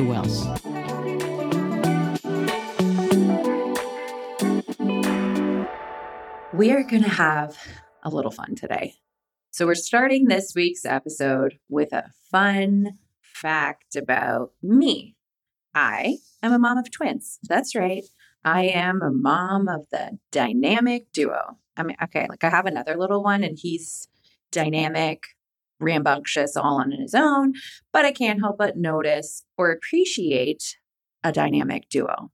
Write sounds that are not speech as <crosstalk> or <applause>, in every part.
Who else? We are going to have a little fun today. So, we're starting this week's episode with a fun fact about me. I am a mom of twins. That's right. I am a mom of the dynamic duo. I mean, okay, like I have another little one and he's dynamic, rambunctious all on his own, but I can't help but notice or appreciate a dynamic duo.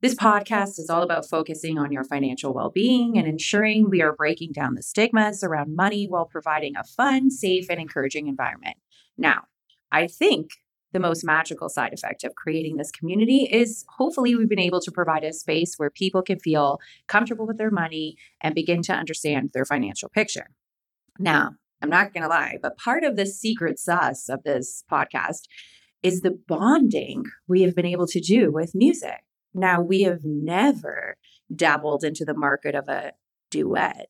This podcast is all about focusing on your financial well being and ensuring we are breaking down the stigmas around money while providing a fun, safe, and encouraging environment. Now, I think the most magical side effect of creating this community is hopefully we've been able to provide a space where people can feel comfortable with their money and begin to understand their financial picture. Now, I'm not going to lie, but part of the secret sauce of this podcast is the bonding we have been able to do with music. Now, we have never dabbled into the market of a duet.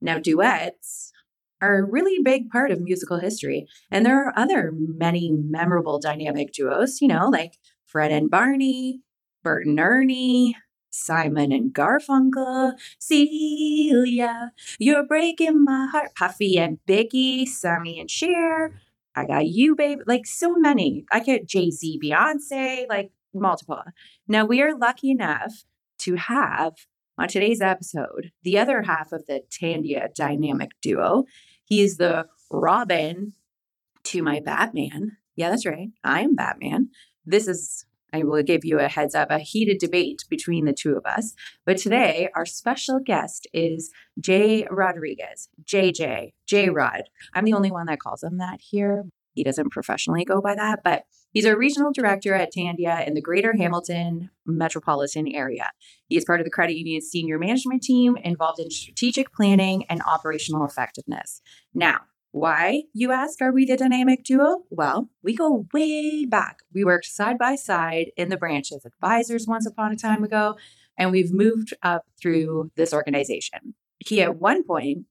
Now, duets are a really big part of musical history. And there are other many memorable dynamic duos, you know, like Fred and Barney, Bert and Ernie, Simon and Garfunkel, Celia, you're breaking my heart, Puffy and Biggie, Sonny and Cher. I got you, babe. Like so many. I get Jay Z, Beyonce, like multiple. Now, we are lucky enough to have on today's episode the other half of the Tandia dynamic duo. He is the Robin to my Batman. Yeah, that's right. I am Batman. This is, I will give you a heads up, a heated debate between the two of us. But today, our special guest is Jay Rodriguez, JJ, J Rod. I'm the only one that calls him that here. He doesn't professionally go by that, but he's a regional director at Tandia in the greater Hamilton metropolitan area. He is part of the credit union senior management team involved in strategic planning and operational effectiveness. Now, why, you ask, are we the dynamic duo? Well, we go way back. We worked side by side in the branches advisors once upon a time ago, and we've moved up through this organization. He, at one point,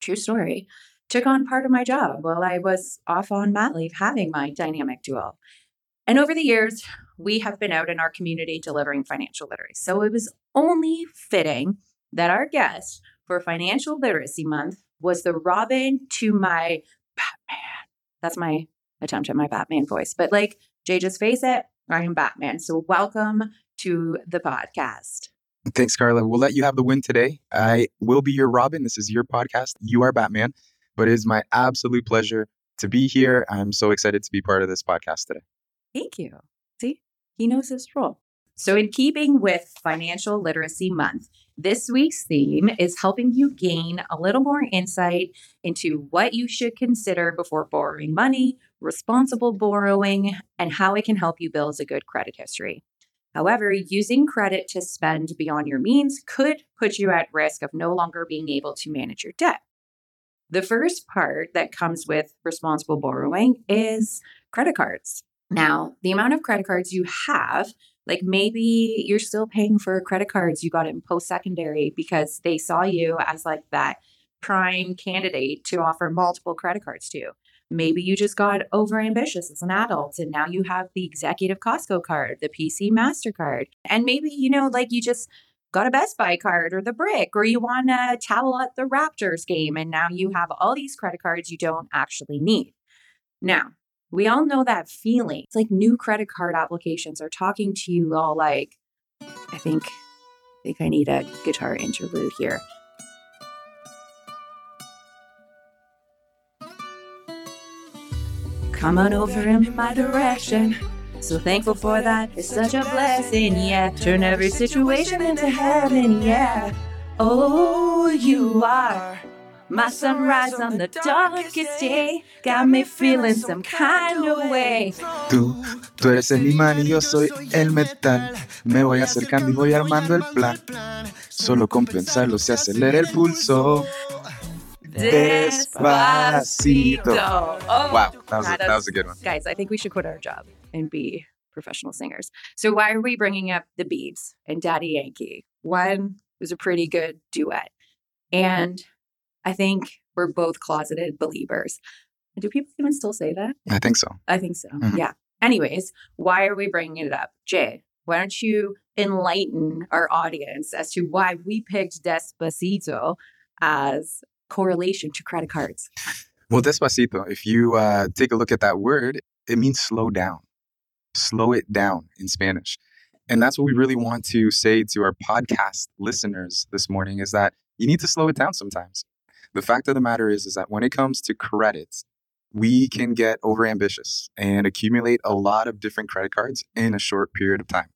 true story, took on part of my job while I was off on mat leave having my dynamic duo. And over the years, we have been out in our community delivering financial literacy. So it was only fitting that our guest for Financial Literacy Month was the Robin to my Batman. That's my attempt at my Batman voice. But like Jay, just face it, I am Batman. So welcome to the podcast. Thanks, Carla. We'll let you have the win today. I will be your Robin. This is your podcast. You are Batman but it is my absolute pleasure to be here. I'm so excited to be part of this podcast today. Thank you. See, he knows his role. So, in keeping with Financial Literacy Month, this week's theme is helping you gain a little more insight into what you should consider before borrowing money, responsible borrowing, and how it can help you build a good credit history. However, using credit to spend beyond your means could put you at risk of no longer being able to manage your debt. The first part that comes with responsible borrowing is credit cards. Now, the amount of credit cards you have, like maybe you're still paying for credit cards you got in post secondary because they saw you as like that prime candidate to offer multiple credit cards to. Maybe you just got over ambitious as an adult and now you have the executive Costco card, the PC MasterCard. And maybe, you know, like you just got a Best Buy card or the brick, or you want a towel at the Raptors game, and now you have all these credit cards you don't actually need. Now, we all know that feeling. It's like new credit card applications are talking to you all like, I think, I think I need a guitar interlude here. Come on over in my direction. So thankful for that. It's such a blessing, yeah. Turn every situation into heaven, yeah. Oh, you are My sunrise on the darkest day got me feeling some kind of way. Tú, tú eres el imán y yo soy el metal. Me voy acercando y voy armando el plan. Solo con pensarlo se acelera el pulso. Despacito. Oh, Wow, that was, a, that was a good one. guys, I think we should quit our job and be professional singers. So why are we bringing up the Beebs and Daddy Yankee? One was a pretty good duet, and I think we're both closeted Beliebers. Do people even still say that? I think so. I think so. Mhm. Yeah. Anyways, why are we bringing it up, Jay? Why don't you enlighten our audience as to why we picked Despacito as correlation to credit cards? Well, despacito, if you uh, take a look at that word, it means slow down. Slow it down in Spanish. And that's what we really want to say to our podcast listeners this morning is that you need to slow it down sometimes. The fact of the matter is, is that when it comes to credit, we can get overambitious and accumulate a lot of different credit cards in a short period of time.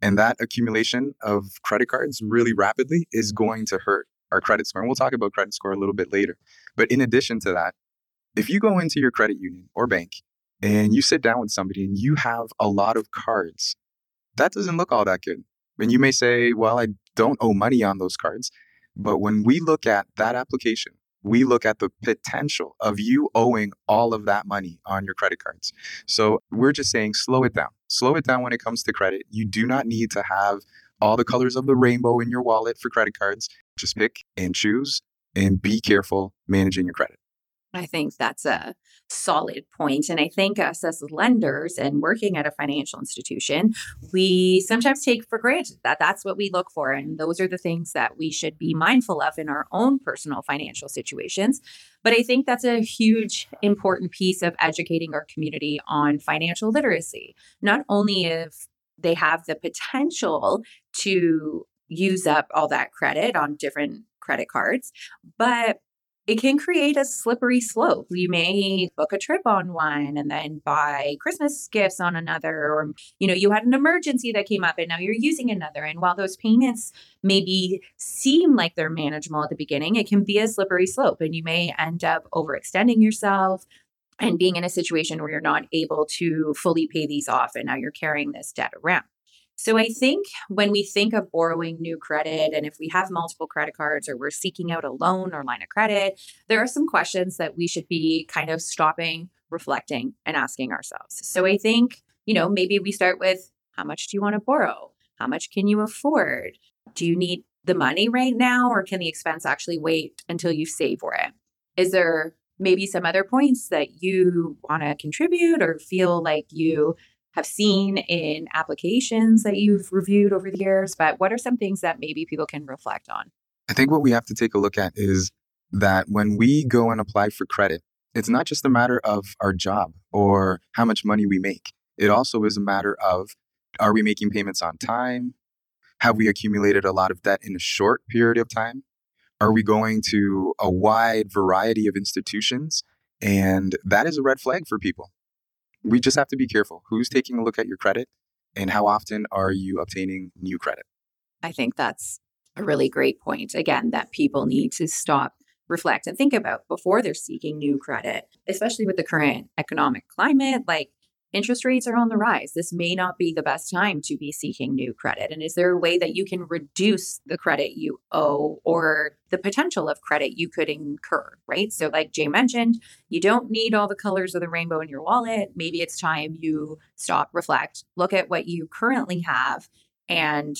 And that accumulation of credit cards really rapidly is going to hurt our credit score. And we'll talk about credit score a little bit later. But in addition to that, if you go into your credit union or bank and you sit down with somebody and you have a lot of cards, that doesn't look all that good. And you may say, well, I don't owe money on those cards. But when we look at that application, we look at the potential of you owing all of that money on your credit cards. So we're just saying, slow it down. Slow it down when it comes to credit. You do not need to have all the colors of the rainbow in your wallet for credit cards. Just pick and choose and be careful managing your credit. I think that's a solid point. And I think us as lenders and working at a financial institution, we sometimes take for granted that that's what we look for. And those are the things that we should be mindful of in our own personal financial situations. But I think that's a huge, important piece of educating our community on financial literacy. Not only if they have the potential to use up all that credit on different credit cards, but it can create a slippery slope. You may book a trip on one and then buy Christmas gifts on another, or you know, you had an emergency that came up and now you're using another. And while those payments maybe seem like they're manageable at the beginning, it can be a slippery slope and you may end up overextending yourself and being in a situation where you're not able to fully pay these off and now you're carrying this debt around. So I think when we think of borrowing new credit, and if we have multiple credit cards or we're seeking out a loan or line of credit, there are some questions that we should be kind of stopping, reflecting, and asking ourselves. So I think, you know, maybe we start with how much do you want to borrow? How much can you afford? Do you need the money right now, or can the expense actually wait until you save for it? Is there maybe some other points that you want to contribute or feel like you have seen in applications that you've reviewed over the years, but what are some things that maybe people can reflect on? I think what we have to take a look at is that when we go and apply for credit, it's not just a matter of our job or how much money we make. It also is a matter of are we making payments on time? Have we accumulated a lot of debt in a short period of time? Are we going to a wide variety of institutions? And that is a red flag for people. We just have to be careful. Who's taking a look at your credit and how often are you obtaining new credit? I think that's a really great point. Again, that people need to stop, reflect, and think about before they're seeking new credit, especially with the current economic climate. Like interest rates are on the rise. This may not be the best time to be seeking new credit. And is there a way that you can reduce the credit you owe or the potential of credit you could incur, right? So, like Jay mentioned, you don't need all the colors of the rainbow in your wallet. Maybe it's time you stop, reflect, look at what you currently have and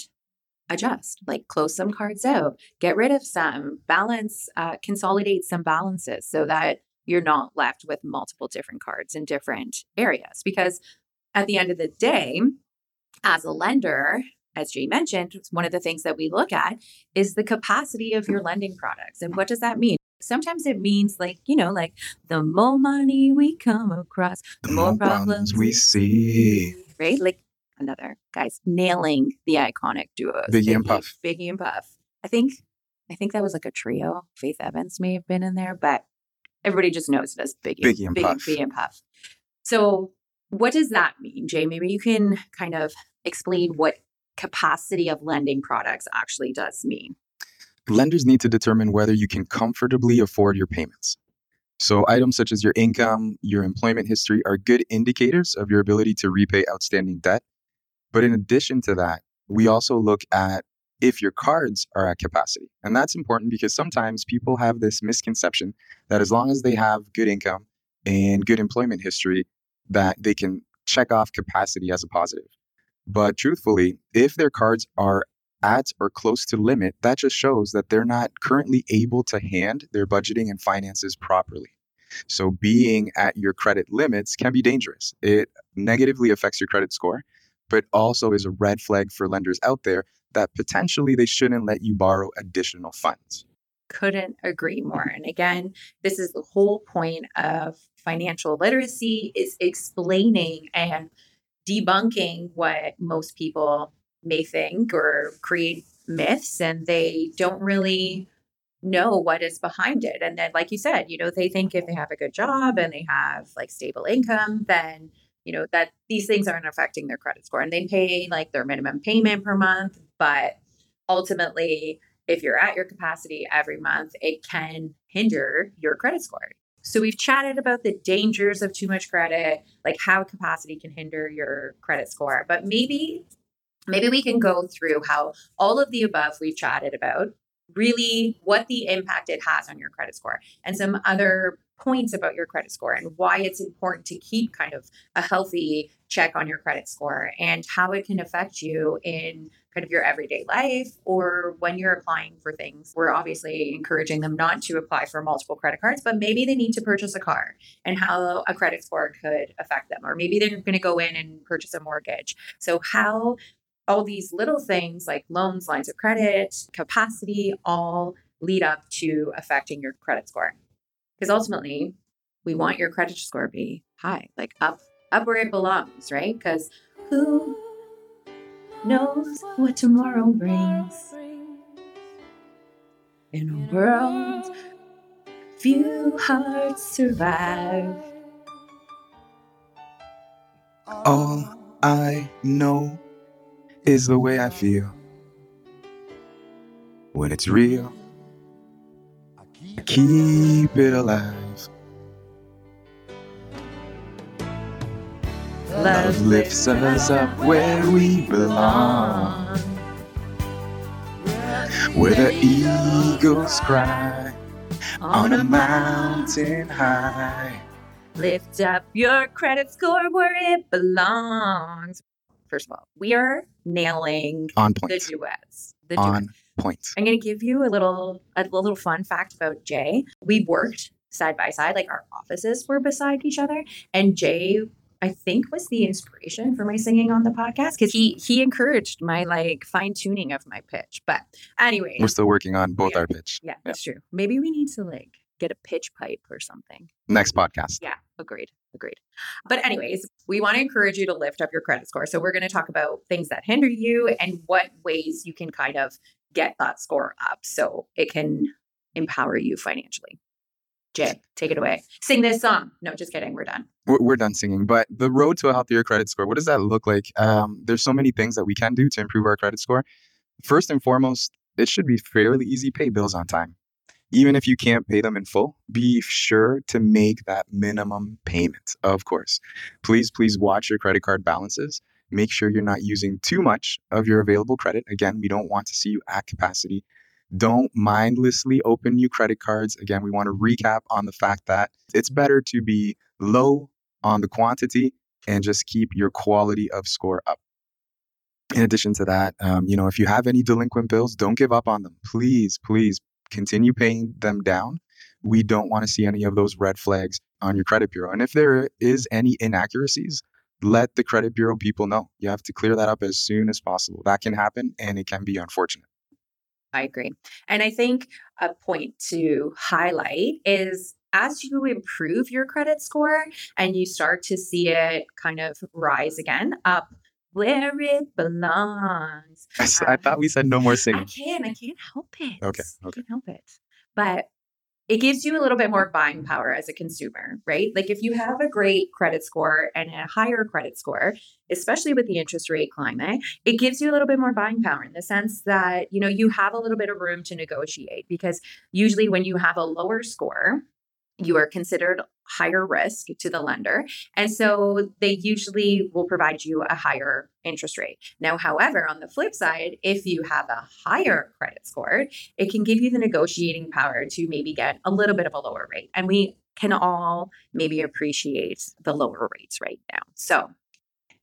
adjust, like close some cards out, get rid of some, balance, uh, consolidate some balances so that you're not left with multiple different cards in different mm-hmm. areas. Because at the end of the day, as a lender, as Jay mentioned, one of the things that we look at is the capacity of your lending products. And what does that mean? Sometimes it means like, you know, like the more money we come across, The more problems we see. Right? Like another guys nailing the iconic duos. Biggie and Puff. Biggie and Puff. I think I think that was like a trio. Faith Evans may have been in there, but everybody just knows it as Biggie, Biggie and Puff. Biggie and Puff. So what does that mean, Jay? Maybe you can kind of explain what capacity of lending products actually does mean. lenders need to determine whether you can comfortably afford your payments. So, items such as your income, your employment history are good indicators of your ability to repay outstanding debt. But in addition to that, we also look at if your cards are at capacity. And that's important because sometimes people have this misconception that as long as they have good income and good employment history, that they can check off capacity as a positive. But truthfully, if their cards are at or close to limit, that just shows that they're not currently able to hand their budgeting and finances properly. So being at your credit limits can be dangerous. It negatively affects your credit score, but also is a red flag for lenders out there that potentially they shouldn't let you borrow additional funds. Couldn't agree more. And again, this is the whole point of financial literacy is explaining and debunking what most people may think or create myths and they don't really know what is behind it. And then, like you said, you know, they think if they have a good job and they have like stable income, then, you know, that these things aren't affecting their credit score and they pay like their minimum payment per month. But ultimately, if you're at your capacity every month, it can hinder your credit score. So we've chatted about the dangers of too much credit, like how capacity can hinder your credit score. But maybe maybe we can go through how all of the above we've chatted about really what the impact it has on your credit score and some other points about your credit score and why it's important to keep kind of a healthy check on your credit score and how it can affect you in kind of your everyday life or when you're applying for things. We're obviously encouraging them not to apply for multiple credit cards, but maybe they need to purchase a car and how a credit score could affect them. Or maybe they're going to go in and purchase a mortgage. So, how all these little things like loans, lines of credit, capacity all lead up to affecting your credit score. Because ultimately, we want your credit score to be high, like up up where it belongs, right? Because who knows what tomorrow brings? In a world, few hearts survive. All I know is the way I feel. When it's real, I keep it alive. Love lifts us up where we belong. Where the eagles cry on a mountain high. Lift up your credit score where it belongs. First of all, we are nailing On point. the duets. The duets. On point. I'm going to give you a little a little fun fact about Jay. We worked side by side, like our offices were beside each other, and Jay. I think was the inspiration for my singing on the podcast because he he encouraged my like fine tuning of my pitch. But anyway, We're still working on both Yeah. our pitch. yeah, that's true. Maybe we need to like get a pitch pipe or something. Next podcast. Yeah, agreed. Agreed. But, anyways, we want to encourage you to lift up your credit score. So, we're going to talk about things that hinder you and what ways you can kind of get that score up so it can empower you financially. Jay, take it away. Sing this song. No, just kidding. We're done. We're, we're done singing, but the road to a healthier credit score, what does that look like? Um, there's so many things that we can do to improve our credit score. First and foremost, it should be fairly easy pay bills on time. Even if you can't pay them in full, be sure to make that minimum payment, of course. Please, please watch your credit card balances. Make sure you're not using too much of your available credit. Again, we don't want to see you at capacity. Don't mindlessly open new credit cards. Again, we want to recap on the fact that it's better to be low on the quantity and just keep your quality of score up. In addition to that, um, you know, if you have any delinquent bills, don't give up on them. Please, please continue paying them down. We don't want to see any of those red flags on your credit bureau. And if there is any inaccuracies, let the credit bureau people know. You have to clear that up as soon as possible. That can happen and it can be unfortunate. I agree. And I think a point to highlight is as you improve your credit score and you start to see it kind of rise again up where it belongs. I thought we said no more singing. I can't, I can't help it. Okay, I can't help it. But it gives you a little bit more buying power as a consumer, right? Like if you have a great credit score and a higher credit score, especially with the interest rate climate, it gives you a little bit more buying power in the sense that, you know, you have a little bit of room to negotiate because usually when you have a lower score, you are considered higher risk to the lender. And so they usually will provide you a higher interest rate. Now, however, on the flip side, if you have a higher credit score, it can give you the negotiating power to maybe get a little bit of a lower rate. And we can all maybe appreciate the lower rates right now. So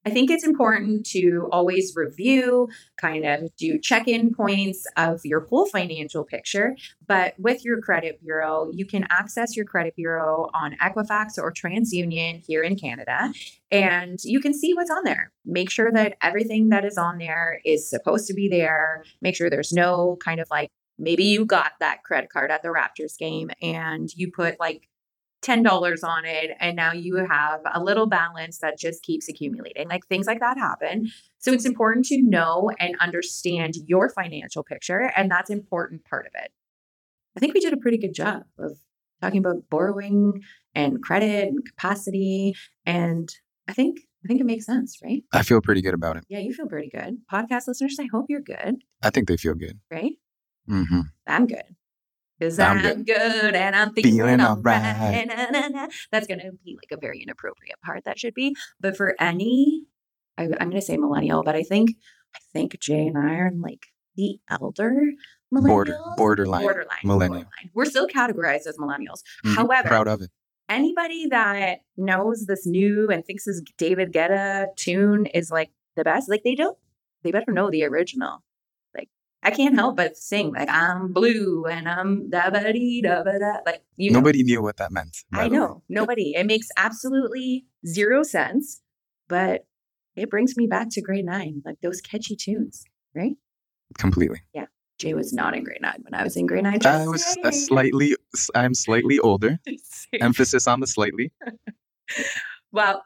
I think it's important to always review, kind of do check in points of your whole financial picture. But with your credit bureau, you can access your credit bureau on Equifax or TransUnion here in Canada, and you can see what's on there. Make sure that everything that is on there is supposed to be there. Make sure there's no kind of like maybe you got that credit card at the Raptors game and you put like $10 on it and now you have a little balance that just keeps accumulating like things like that happen. So it's important to know and understand your financial picture and that's an important part of it. I think we did a pretty good job of talking about borrowing and credit and capacity and i think i think it makes sense right? I feel pretty good about it. yeah you feel pretty good. Podcast listeners i hope you're good. I think they feel good. right? Hmm I'm good. Because I'm I'm, good. good. and I'm feeling, Feeling all alright. right. Na, na, na. That's going to be like a very inappropriate part. That should be. But for any, I, I'm going to say millennial, but I think, I think Jay and I are in like the elder millennials. Border, borderline, Borderline. millennial. borderline. We're still categorized as millennials. Mhm. However, Proud of it. anybody that knows this new and thinks this David Guetta tune is like the best, like they don't, they better know the original. I can't help mm-hmm. but sing like I'm blue and I'm da ba dee da ba da. Like you know, Nobody knew what that meant. I know nobody. It makes absolutely zero sense, but it brings me back to grade nine, like those catchy tunes, right? Completely. Yeah. Jay was not in grade nine when I was in grade nine. I was slightly, I'm slightly older. <laughs> Emphasis on the slightly. <laughs> Well,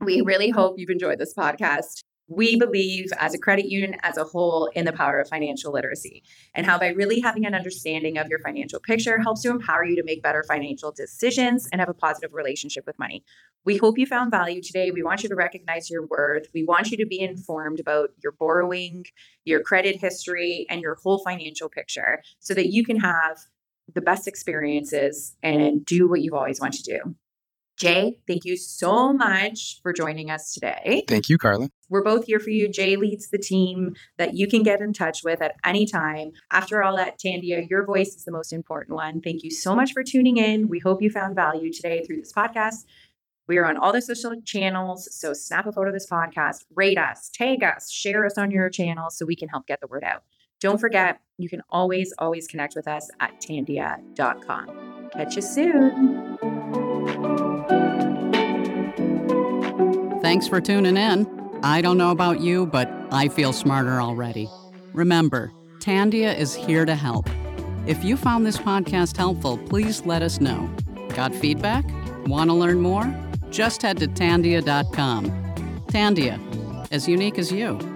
we really hope you've enjoyed this podcast. We believe as a credit union as a whole in the power of financial literacy and how by really having an understanding of your financial picture helps to empower you to make better financial decisions and have a positive relationship with money. We hope you found value today. We want you to recognize your worth. We want you to be informed about your borrowing, your credit history, and your whole financial picture so that you can have the best experiences and do what you've always wanted to do. Jay, thank you so much for joining us today. Thank you, Carla. We're both here for you. Jay leads the team that you can get in touch with at any time. After all that, Tandia, your voice is the most important one. Thank you so much for tuning in. We hope you found value today through this podcast. We are on all the social channels, so snap a photo of this podcast, rate us, tag us, share us on your channels so we can help get the word out. Don't forget, you can always, always connect with us at tandia.com. Catch you soon. Thanks for tuning in. I don't know about you, but I feel smarter already. Remember, Tandia is here to help. If you found this podcast helpful, please let us know. Got feedback? Want to learn more? Just head to tandia.com. Tandia, as unique as you.